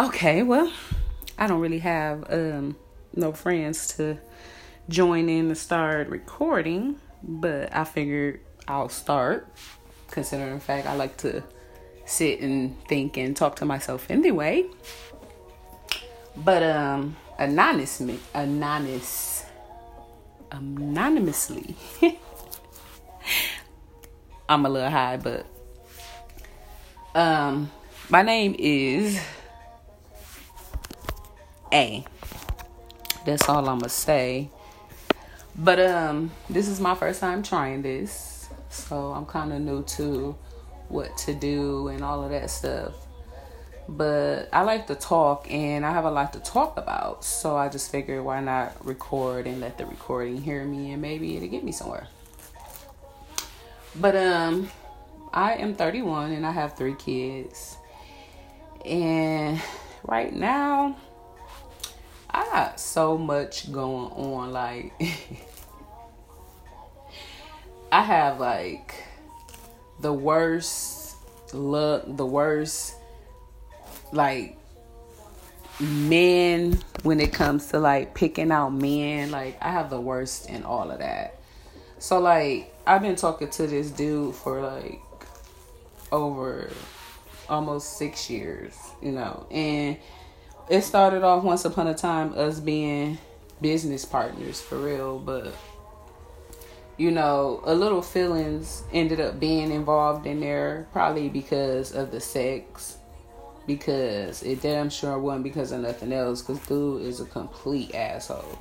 Okay, well, I don't really have um no friends to join in and start recording, but I figured I'll start considering the fact I like to sit and think and talk to myself anyway. But um anonymously anonymous anonymously I'm a little high, but um my name is A. That's all I'm gonna say. But um this is my first time trying this. So I'm kind of new to what to do and all of that stuff. But I like to talk and I have a lot to talk about. So I just figured why not record and let the recording hear me and maybe it'll get me somewhere. But um I am 31 and I have 3 kids. And right now I got so much going on like I have like the worst look, the worst like men when it comes to like picking out men. Like I have the worst in all of that. So like I've been talking to this dude for like over almost six years, you know, and it started off once upon a time us being business partners for real, but you know, a little feelings ended up being involved in there, probably because of the sex. Because it damn sure wasn't because of nothing else. Because dude is a complete asshole.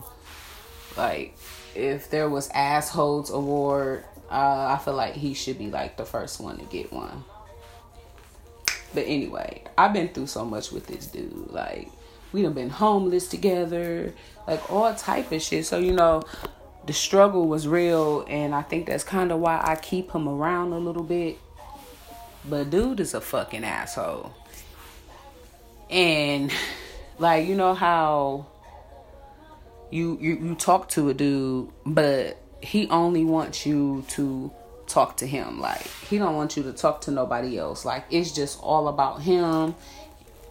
Like, if there was assholes award, uh, I feel like he should be like the first one to get one. But anyway, I've been through so much with this dude. Like, we done been homeless together, like all type of shit. So you know, the struggle was real and I think that's kind of why I keep him around a little bit. But dude is a fucking asshole. And like you know how you you, you talk to a dude but he only wants you to talk to him like he don't want you to talk to nobody else like it's just all about him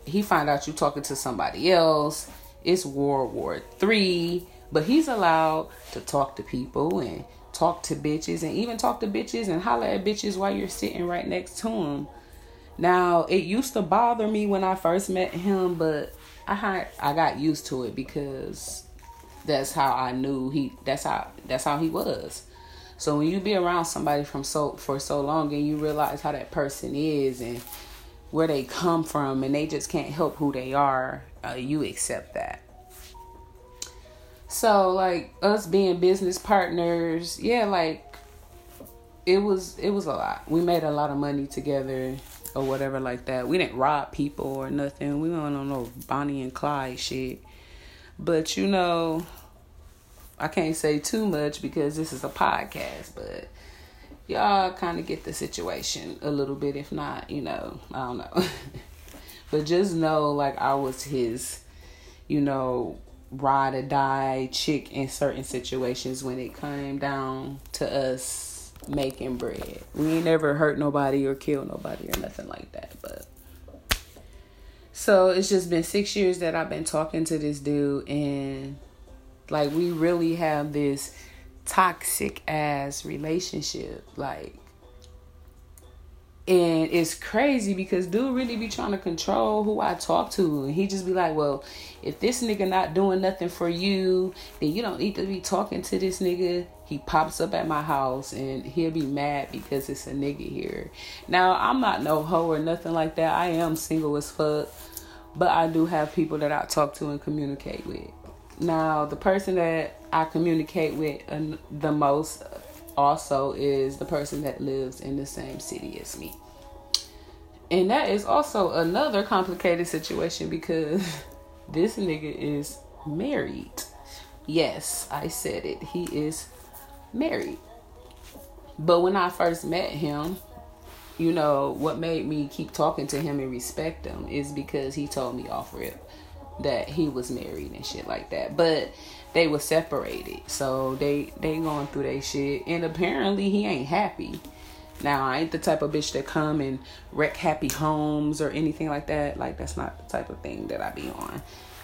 he find out you talking to somebody else it's world war three but he's allowed to talk to people and talk to bitches and even talk to bitches and holler at bitches while you're sitting right next to him. Now, it used to bother me when I first met him, but I had, I got used to it because that's how I knew he that's how that's how he was. So when you be around somebody from so for so long and you realize how that person is and where they come from and they just can't help who they are, uh, you accept that. So like us being business partners, yeah, like it was it was a lot. We made a lot of money together or whatever like that. We didn't rob people or nothing. We went on no Bonnie and Clyde shit. But you know, I can't say too much because this is a podcast, but y'all kind of get the situation a little bit if not, you know, I don't know. but just know like I was his you know ride or die chick in certain situations when it came down to us making bread. We ain't never hurt nobody or kill nobody or nothing like that, but so it's just been 6 years that I've been talking to this dude and like we really have this toxic ass relationship like and it's crazy because dude really be trying to control who I talk to. And he just be like, well, if this nigga not doing nothing for you, then you don't need to be talking to this nigga. He pops up at my house and he'll be mad because it's a nigga here. Now, I'm not no hoe or nothing like that. I am single as fuck. But I do have people that I talk to and communicate with. Now, the person that I communicate with the most also is the person that lives in the same city as me. And that is also another complicated situation because this nigga is married. Yes, I said it. He is married. But when I first met him, you know, what made me keep talking to him and respect him is because he told me off rip that he was married and shit like that. But they were separated. So they they going through their shit and apparently he ain't happy. Now, I ain't the type of bitch that come and wreck happy homes or anything like that. Like, that's not the type of thing that I be on.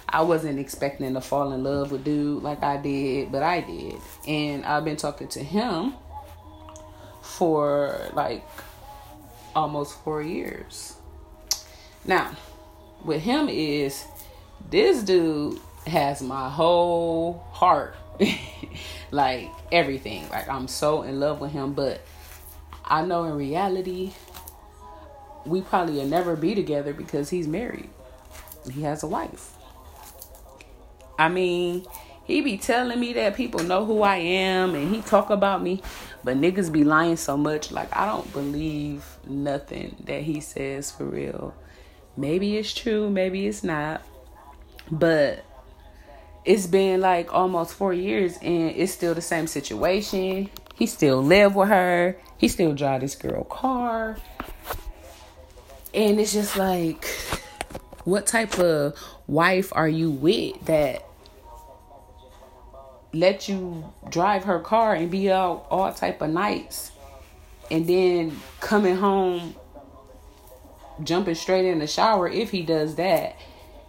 I wasn't expecting to fall in love with dude like I did, but I did. And I've been talking to him for like almost four years. Now, with him is this dude has my whole heart. like everything. Like I'm so in love with him, but I know in reality we probably will never be together because he's married. He has a wife. I mean, he be telling me that people know who I am and he talk about me, but niggas be lying so much. Like I don't believe nothing that he says for real. Maybe it's true, maybe it's not. But it's been like almost four years and it's still the same situation. He still live with her. He still drive this girl car. And it's just like what type of wife are you with that let you drive her car and be out all type of nights and then coming home jumping straight in the shower if he does that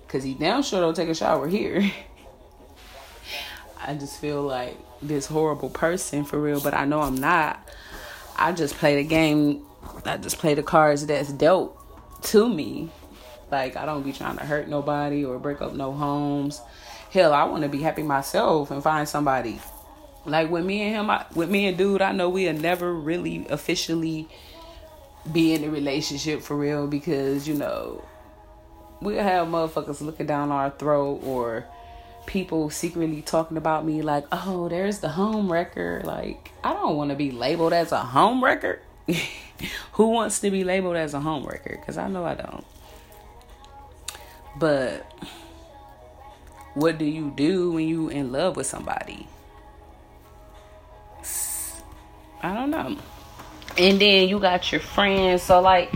because he damn sure don't take a shower here i just feel like this horrible person for real but i know i'm not i just play the game i just play the cards that's dealt to me like I don't be trying to hurt nobody or break up no homes. Hell, I want to be happy myself and find somebody. Like with me and him, I, with me and dude, I know we'll never really officially be in a relationship for real because you know we'll have motherfuckers looking down our throat or people secretly talking about me like, oh, there's the home wrecker. Like, I don't want to be labeled as a home wrecker. Who wants to be labeled as a home wrecker? Because I know I don't. But what do you do when you in love with somebody? I don't know. And then you got your friends. So like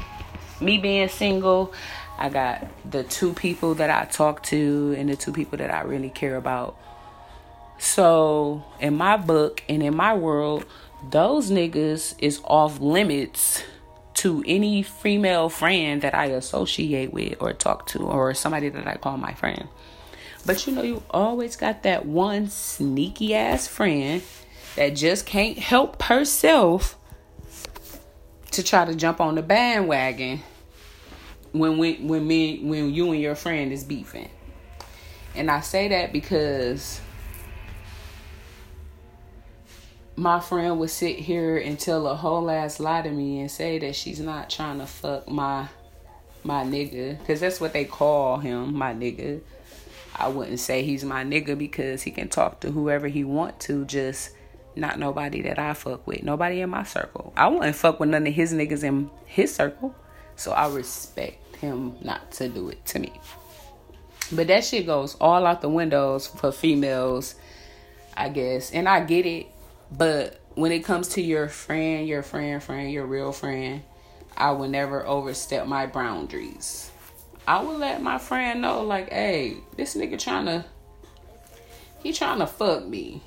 me being single, I got the two people that I talk to and the two people that I really care about. So in my book and in my world, those niggas is off limits to any female friend that I associate with or talk to or somebody that I call my friend. But you know, you always got that one sneaky ass friend that just can't help herself to try to jump on the bandwagon when we, when me when you and your friend is beefing. And I say that because my friend would sit here and tell a whole ass lie to me and say that she's not trying to fuck my my nigga. Because that's what they call him my nigga. I wouldn't say he's my nigga because he can talk to whoever he want to just not nobody that i fuck with. Nobody in my circle. I wouldn't fuck with none of his niggas in his circle so i respect him not to do it to me but that shit goes all out the windows for females i guess and i get it but when it comes to your friend, your friend, friend, your real friend, I will never overstep my boundaries. I will let my friend know, like, hey, this nigga trying to, he trying to fuck me.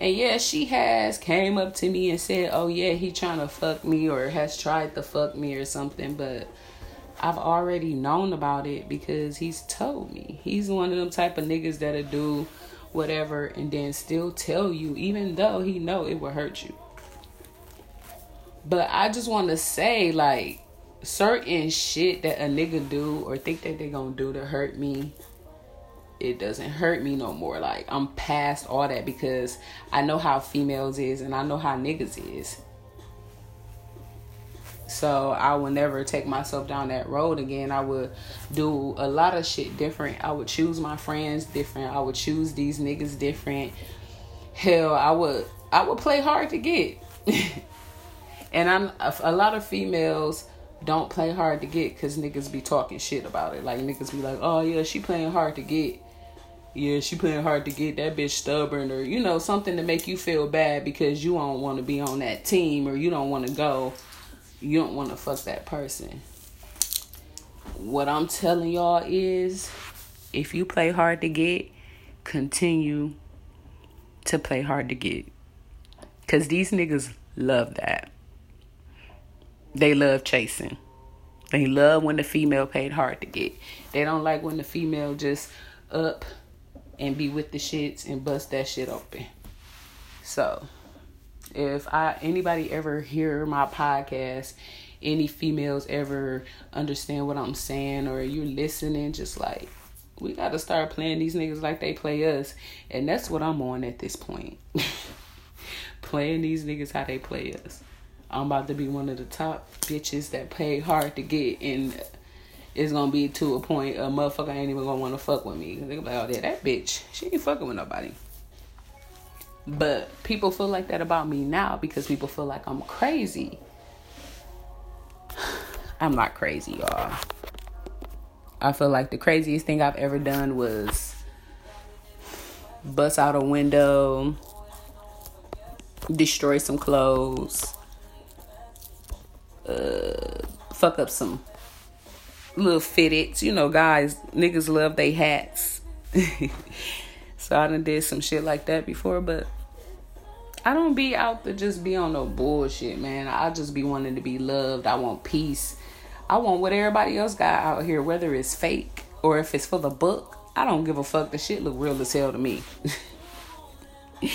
And yeah, she has came up to me and said, oh yeah, he trying to fuck me or has tried to fuck me or something. But I've already known about it because he's told me. He's one of them type of niggas that'll do whatever and then still tell you even though he know it will hurt you but i just want to say like certain shit that a nigga do or think that they gonna do to hurt me it doesn't hurt me no more like i'm past all that because i know how females is and i know how niggas is so I will never take myself down that road again. I would do a lot of shit different. I would choose my friends different. I would choose these niggas different. Hell, I would I would play hard to get. and I'm a lot of females don't play hard to get because niggas be talking shit about it. Like niggas be like, oh yeah, she playing hard to get. Yeah, she playing hard to get that bitch stubborn or you know something to make you feel bad because you don't want to be on that team or you don't want to go you don't want to fuck that person. What I'm telling y'all is if you play hard to get, continue to play hard to get. Cause these niggas love that. they love chasing. They love when the female paid hard to get. They don't like when the female just up and be with the shits and bust that shit open. So, if I anybody ever hear my podcast, any females ever understand what I'm saying or you're listening, just like we gotta start playing these niggas like they play us. And that's what I'm on at this point. playing these niggas how they play us. I'm about to be one of the top bitches that pay hard to get and it's gonna be to a point a motherfucker ain't even gonna wanna fuck with me. They be like, oh yeah, that bitch, she ain't fucking with nobody. But people feel like that about me now because people feel like I'm crazy. I'm not crazy, y'all. I feel like the craziest thing I've ever done was bust out a window, destroy some clothes, uh, fuck up some little fitteds. You know, guys, niggas love they hats. so I done did some shit like that before, but I don't be out to just be on no bullshit, man. I just be wanting to be loved. I want peace. I want what everybody else got out here, whether it's fake or if it's for the book. I don't give a fuck. The shit look real as hell to me.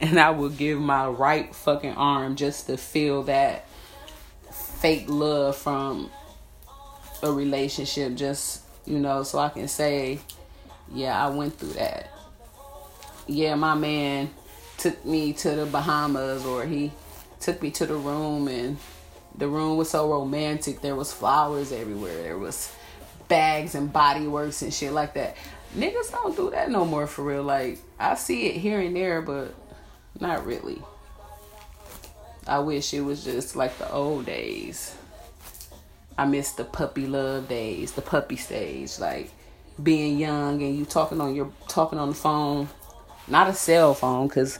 and I will give my right fucking arm just to feel that fake love from a relationship just you know so i can say yeah i went through that. Yeah my man took me to the bahamas or he took me to the room and the room was so romantic. There was flowers everywhere. There was Bath and Body Works and shit like that. Niggas don't do that no more for real. Like i see it here and there but not really. I wish it was just like the old days. I miss the puppy love days, the puppy stage, like being young and you talking on your talking on the phone, not a cell phone, cause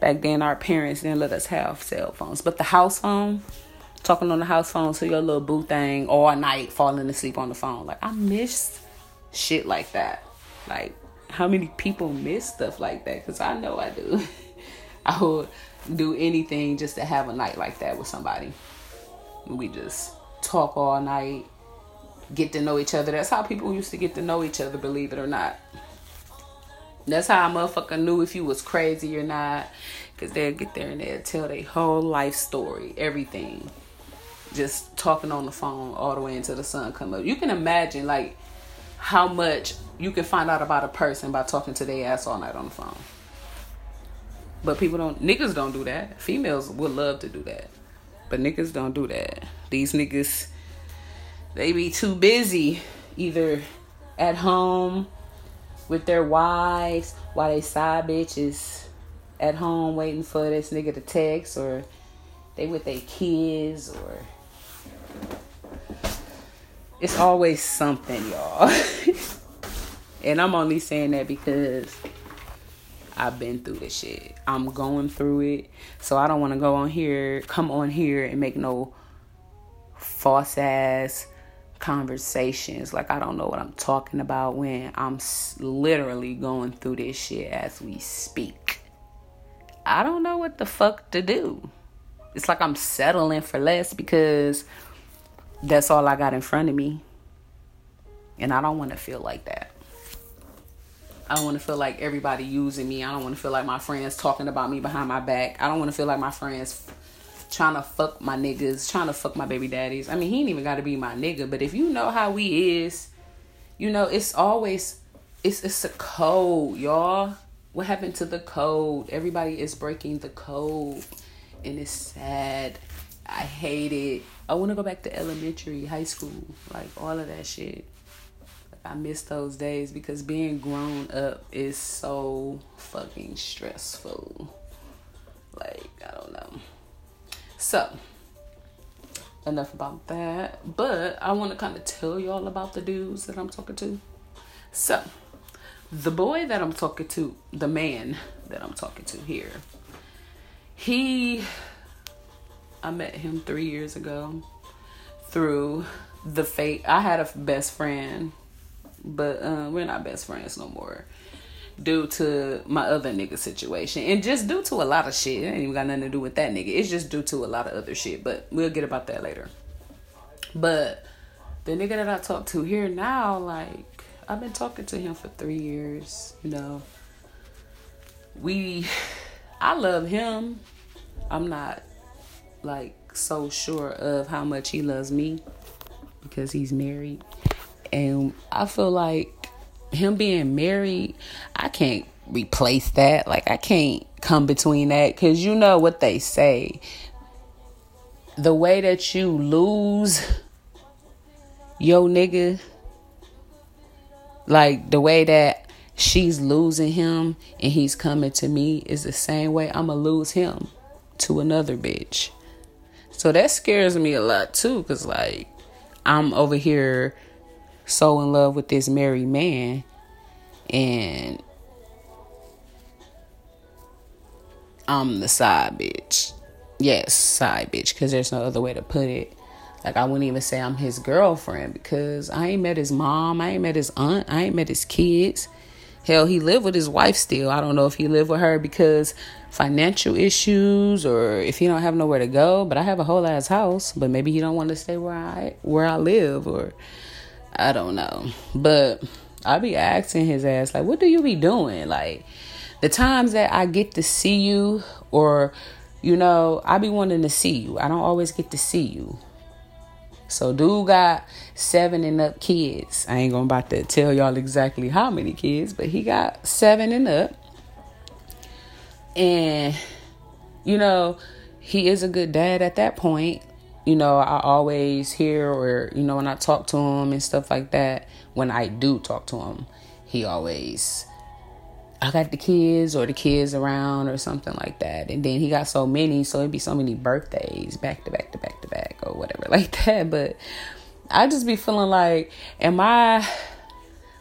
back then our parents didn't let us have cell phones, but the house phone, talking on the house phone to your little boo thing all night, falling asleep on the phone. Like I miss shit like that. Like how many people miss stuff like that? Cause I know I do. I would do anything just to have a night like that with somebody. We just talk all night, get to know each other. That's how people used to get to know each other, believe it or not. That's how a motherfucker knew if you was crazy or not. Cause they'll get there and they'll tell their whole life story, everything. Just talking on the phone all the way until the sun come up. You can imagine like how much you can find out about a person by talking to their ass all night on the phone. But people don't, niggas don't do that. Females would love to do that. But niggas don't do that. These niggas, they be too busy either at home with their wives while they side bitches at home waiting for this nigga to text or they with their kids or it's always something y'all and i'm only saying that because I've been through this shit. I'm going through it. So I don't want to go on here, come on here and make no false ass conversations. Like I don't know what I'm talking about when I'm literally going through this shit as we speak. I don't know what the fuck to do. It's like I'm settling for less because that's all I got in front of me. And I don't want to feel like that. I don't want to feel like everybody using me. I don't want to feel like my friends talking about me behind my back. I don't want to feel like my friends trying to fuck my niggas, trying to fuck my baby daddies. I mean, he ain't even got to be my nigga, but if you know how we is, you know, it's always it's it's a code, y'all. What happened to the code? Everybody is breaking the code and it's sad. I hate it. I want to go back to elementary, high school, like all of that shit. I miss those days because being grown up is so fucking stressful. Like, I don't know. So, enough about that. But I want to kind of tell y'all about the dudes that I'm talking to. So, the boy that I'm talking to, the man that I'm talking to here, he, I met him three years ago through the fate. I had a best friend but uh, we're not best friends no more. Due to my other nigga situation and just due to a lot of shit. It ain't even got nothing to do with that nigga. It's just due to a lot of other shit, but we'll get about that later. But the nigga that I talk to here now, like I've been talking to him for three years, you know. We I love him. I'm not like so sure of how much he loves me because he's married. And I feel like him being married, I can't replace that. Like I can't come between that cuz you know what they say. The way that you lose yo nigga like the way that she's losing him and he's coming to me is the same way I'm gonna lose him to another bitch. So that scares me a lot too, cause like I'm over here so in love with this married man and I'm the side bitch. Yes, side bitch, because there's no other way to put it. Like I wouldn't even say I'm his girlfriend because I ain't met his mom, I ain't met his aunt, I ain't met his kids. Hell, he lived with his wife still. I don't know if he lived with her because financial issues or if he don't have nowhere to go. But I have a whole ass house. But maybe he don't want to stay where I where I live or I don't know. But I be asking his ass like, what do you be doing? Like the times that I get to see you or you know, I be wanting to see you. I don't always get to see you. So dude got seven and up kids. I ain't gonna about to tell y'all exactly how many kids, but he got seven and up. And you know, he is a good dad at that point. You know, I always hear or you know when I talk to him and stuff like that, when I do talk to him, he always I got the kids or the kids around or something like that. And then he got so many, so it'd be so many birthdays back to back to back to back or whatever like that. But I just be feeling like, am I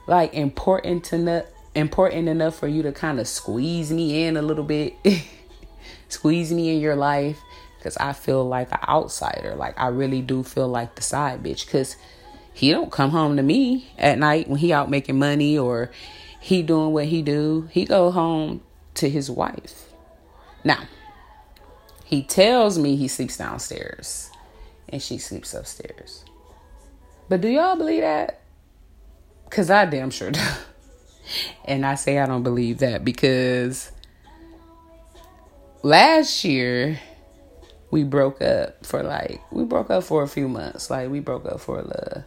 like important to important enough for you to kind of squeeze me in a little bit, squeeze me in your life? Because I feel like an outsider. Like I really do feel like the side bitch. Because he don't come home to me at night when he out making money or he doing what he do, he go home to his wife. Now, he tells me he sleeps downstairs and she sleeps upstairs. But do y'all believe that? Cause I damn sure do. and I say I don't believe that because last year we broke up for like we broke up for a few months. Like we broke up for a little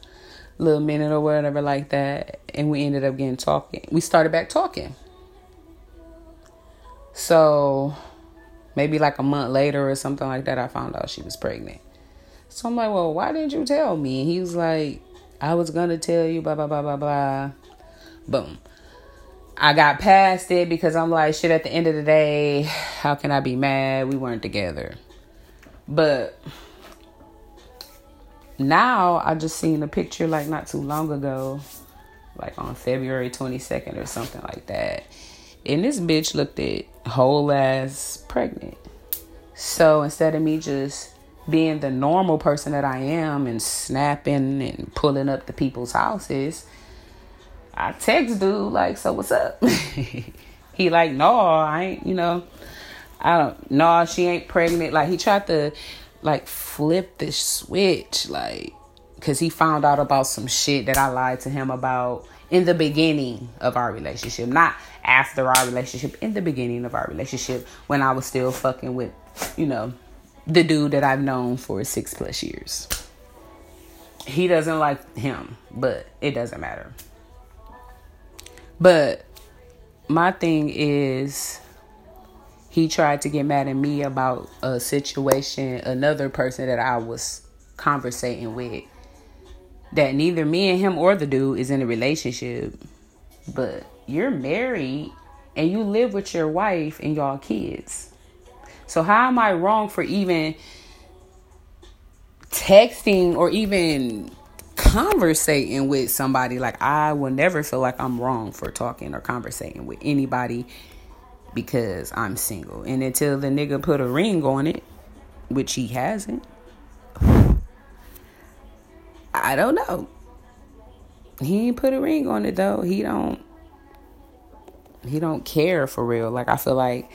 little minute or whatever like that and we ended up getting talking. We started back talking. So maybe like a month later or something like that i found out she was pregnant. So i'm like well why didn't you tell me? And he was like i was gonna tell you blah blah blah blah blah. Boom. I got past it because i'm like shit at the end of the day how can i be mad? We weren't together but now I just seen a picture like not too long ago, like on February 22nd or something like that. And this bitch looked at whole ass pregnant. So instead of me just being the normal person that I am and snapping and pulling up the people's houses, I text dude like, so what's up? he like, no, I ain't, you know, I don't, no, she ain't pregnant. Like he tried to like flip the switch like because he found out about some shit that I lied to him about in the beginning of our relationship, not after our relationship, in the beginning of our relationship when I was still fucking with, you know, the dude that I've known for six plus years. He doesn't like him, but it doesn't matter. But my thing is he tried to get mad at me about a situation, another person that I was conversating with. That neither me and him or the dude is in a relationship. But you're married and you live with your wife and y'all kids. So how am I wrong for even texting or even conversating with somebody? Like I will never feel like I'm wrong for talking or conversating with anybody because I'm single. And until the nigga put a ring on it, which he hasn't, I don't know. He ain't put a ring on it though. He don't. he don't care for real. Like I feel like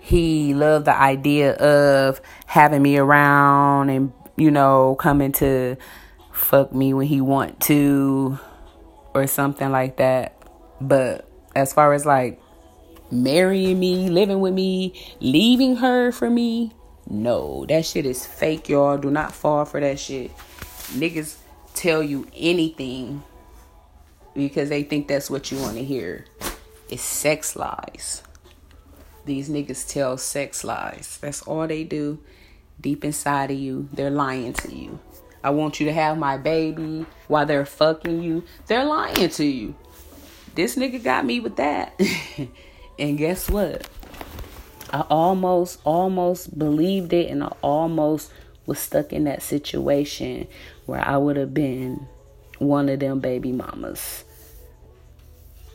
he loved the idea of having me around and you know coming to fuck me when he want to or something like that. But as far as like marrying me, living with me, leaving her for me, no, that shit is fake, y'all. Do not fall for that shit. Niggas tell you anything because they think that's what you want to hear. It's sex lies. These niggas tell sex lies. That's all they do. Deep inside of you, they're lying to you. I want you to have my baby while they're fucking you. They're lying to you. This nigga got me with that. and guess what? I almost, almost believed it, and I almost was stuck in that situation where I would have been one of them baby mamas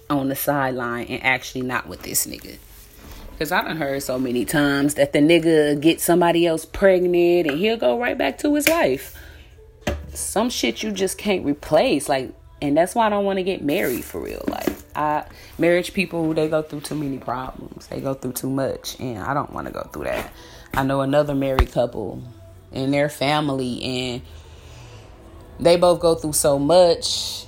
on the sideline and actually not with this nigga. Cause I done heard so many times that the nigga get somebody else pregnant and he'll go right back to his wife some shit you just can't replace. Like, and that's why I don't want to get married for real. Like, I marriage people they go through too many problems. They go through too much, and I don't want to go through that. I know another married couple and their family, and they both go through so much,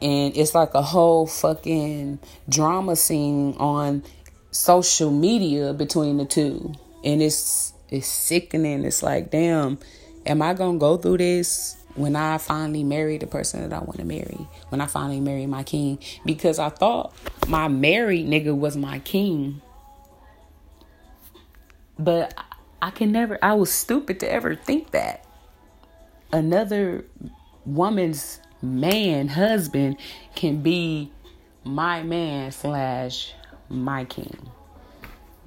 and it's like a whole fucking drama scene on social media between the two, and it's it's sickening. It's like, damn, am I gonna go through this? When I finally married the person that I want to marry, when I finally married my king, because I thought my married nigga was my king. But I can never, I was stupid to ever think that another woman's man, husband, can be my man slash my king.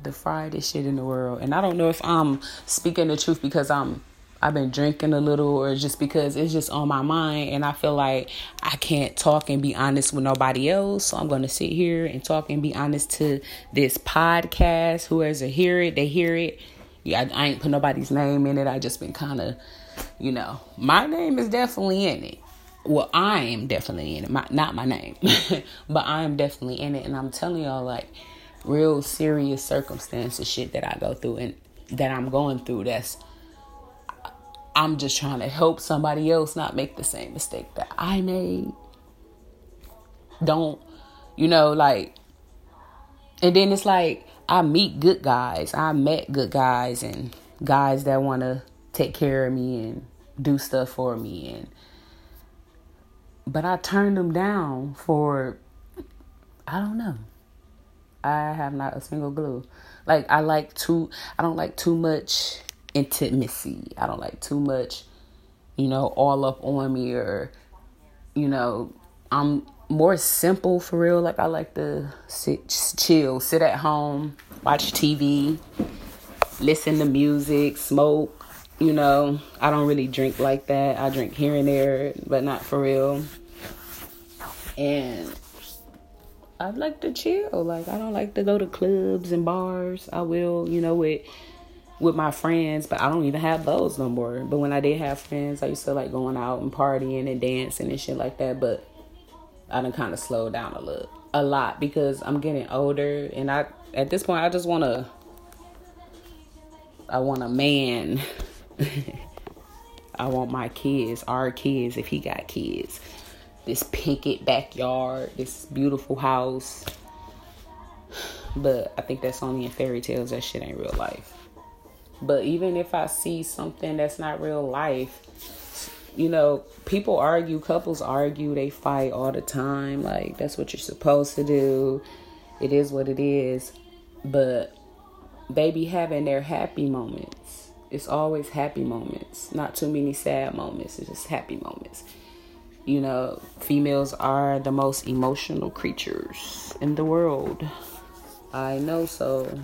The friedest shit in the world. And I don't know if I'm speaking the truth because I'm I've been drinking a little or just because it's just on my mind and I feel like I can't talk and be honest with nobody else. So I'm to sit here and talk and be honest to this podcast. Whoever's to hear it, they hear it. Yeah, I, I ain't put nobody's name in it. I just been kind of, you know, my name is definitely in it. Well, I am definitely in it. My, not my name, but I am definitely in it. And I'm telling y'all, like, real serious circumstances, shit that I go through and that I'm going through. That's I'm just trying to help somebody else not make the same mistake that I made. Don't, you know, like, and then it's like I meet good guys. I met good guys and guys that want to take care of me and do stuff for me and but I turned them down for I don't know. I have not a single glue. Like I like too I don't like too much intimacy. I don't like too much, you know, all up on me or, you know, I'm more simple for real. Like I like to sit, chill, sit at home, watch TV, listen to music, smoke. You know, I don't really drink like that. I drink here and there, but not for real. And I like to chill. Like I don't like to go to clubs and bars. I will, you know, with with my friends, but I don't even have those no more. But when I did have friends, I used to like going out and partying and dancing and shit like that. But I done kind of slowed down a little, a lot because I'm getting older, and I at this point I just want to, I want a man. I want my kids, our kids, if he got kids. This picket backyard, this beautiful house. But I think that's only in fairy tales. That shit ain't real life. But even if I see something that's not real life, you know, people argue, couples argue, they fight all the time. Like, that's what you're supposed to do. It is what it is. But they be having their happy moments. It's always happy moments, not too many sad moments. It's just happy moments. You know, females are the most emotional creatures in the world. I know so.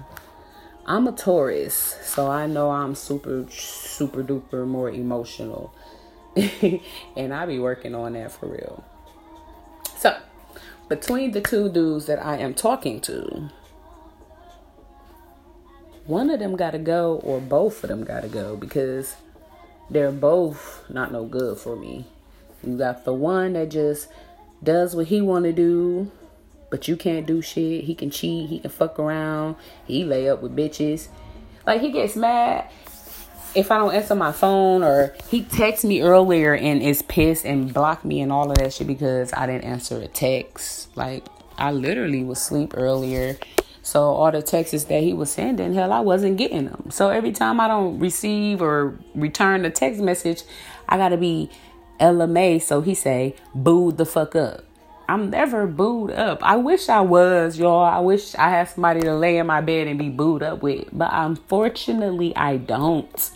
I'm a Taurus, so I know I'm super, super duper more emotional. and I be working on that for real. So, between the two dudes that I am talking to, one of them got to go, or both of them got to go because they're both not no good for me. You got the one that just does what he want to do but you can't do shit. He can cheat, he can fuck around, he lay up with bitches. Like he gets mad if I don't answer my phone or he texts me earlier and is pissed and blocked me and all of that shit because I didn't answer a text. Like I literally was sleep earlier. So all the texts that he was sending, hell, I wasn't getting them. So every time I don't receive or return a text message, I gotta be LMA. So he say, booed the fuck up. I'm never booed up. I wish I was, y'all. I wish I had somebody to lay in my bed and be booed up with. But unfortunately, I don't.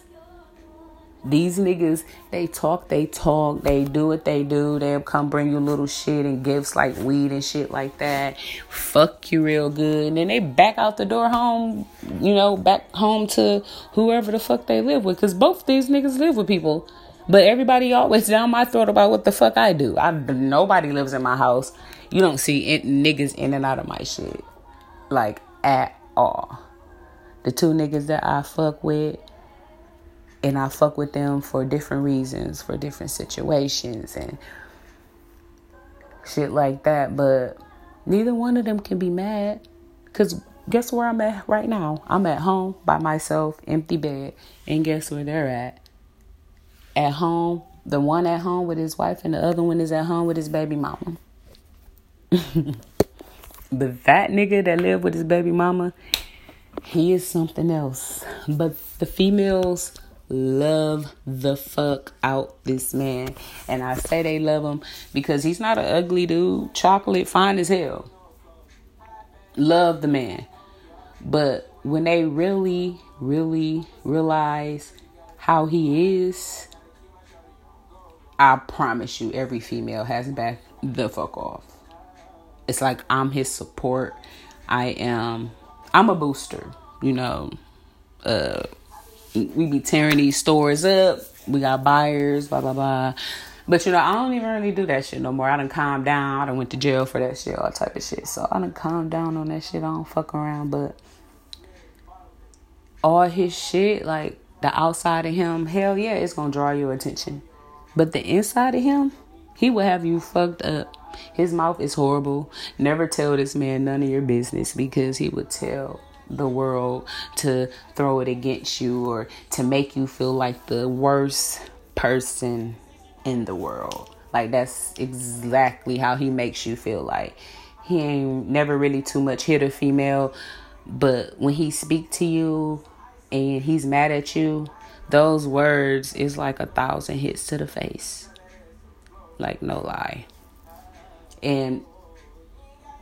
These niggas, they talk, they talk, they do what they do. They'll come bring you little shit and gifts like weed and shit like that. Fuck you real good. And then they back out the door home, you know, back home to whoever the fuck they live with. Because both these niggas live with people. But everybody always down my throat about what the fuck I do. I nobody lives in my house. You don't see it, niggas in and out of my shit, like at all. The two niggas that I fuck with, and I fuck with them for different reasons, for different situations and shit like that. But neither one of them can be mad. Cause guess where I'm at right now? I'm at home by myself, empty bed. And guess where they're at? At home. The one at home with his wife and the other one is at home with his baby mama. but that nigga that live with his baby mama, he is something else. But the females love the fuck out this man. And I say they love him because he's not an ugly dude. Chocolate, fine as hell. Love the man. But when they really, really realize how he is, I promise you, every female has back the fuck off. It's like I'm his support. I am, I'm a booster, you know. Uh, we be tearing these stores up. We got buyers, blah blah blah. But you know, I don't even really do that shit no more. I done calmed down. I done went to jail for that shit, all type of shit. So I done calmed down on that shit. I don't fuck around. But all his shit, like the outside of him, hell yeah, it's gonna draw your attention. But the inside of him, he will have you fucked up. His mouth is horrible. Never tell this man none of your business because he would tell the world to throw it against you or to make you feel like the worst person in the world. Like that's exactly how he makes you feel like. He ain't never really too much hit a female, but when he speak to you and he's mad at you, those words is like a thousand hits to the face. Like no lie. And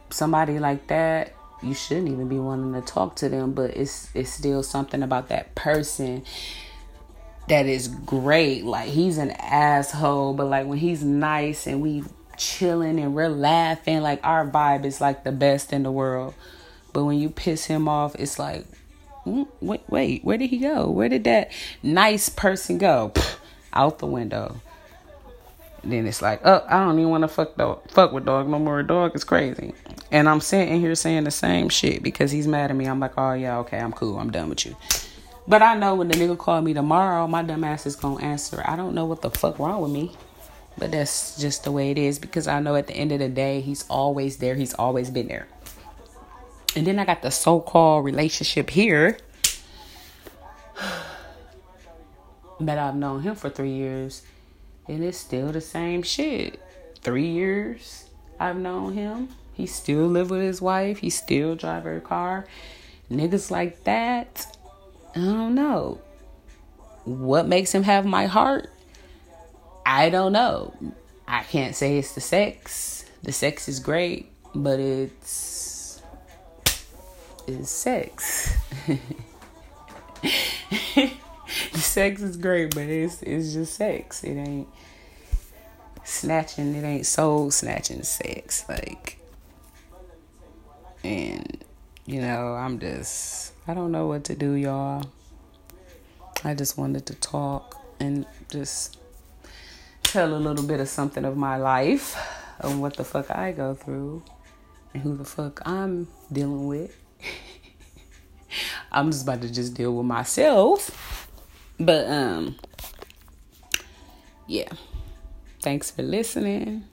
somebody like that you shouldn't even be wanting to talk to them, but it's it's still something about that person that is great. Like he's an asshole, but like when he's nice and we chilling and we're laughing, like our vibe is like the best in the world. But when you piss him off, it's like, wait, wait, where did he go? Where did that nice person go? Out the window. then it's like, oh, I don't even want to fuck dog, fuck with dog no more. Dog is crazy. And I'm sitting here saying the same shit because he's mad at me. I'm like, oh yeah, okay, I'm cool. I'm done with you. But I know when the nigga call me tomorrow, my dumb ass is gonna answer. I don't know what the fuck wrong with me. But that's just the way it is because I know at the end of the day, he's always there. He's always been there. And then I got the so called relationship here. that I've known him for three years. And it's still the same shit. Three years I've known him. He still live with his wife. He still drive her car. Niggas like that. I don't know. What makes him have my heart? I don't know. I can't say it's the sex. The sex is great, but it's it's sex. sex is great, but it's it's just sex. It ain't snatching. It ain't soul snatching sex. Like and, you know, I'm just, I don't know what to do, y'all. I just wanted to talk and just tell a little bit of something of my life, of what the fuck I go through, and who the fuck I'm dealing with. I'm just about to just deal with myself. But, um, yeah. Thanks for listening.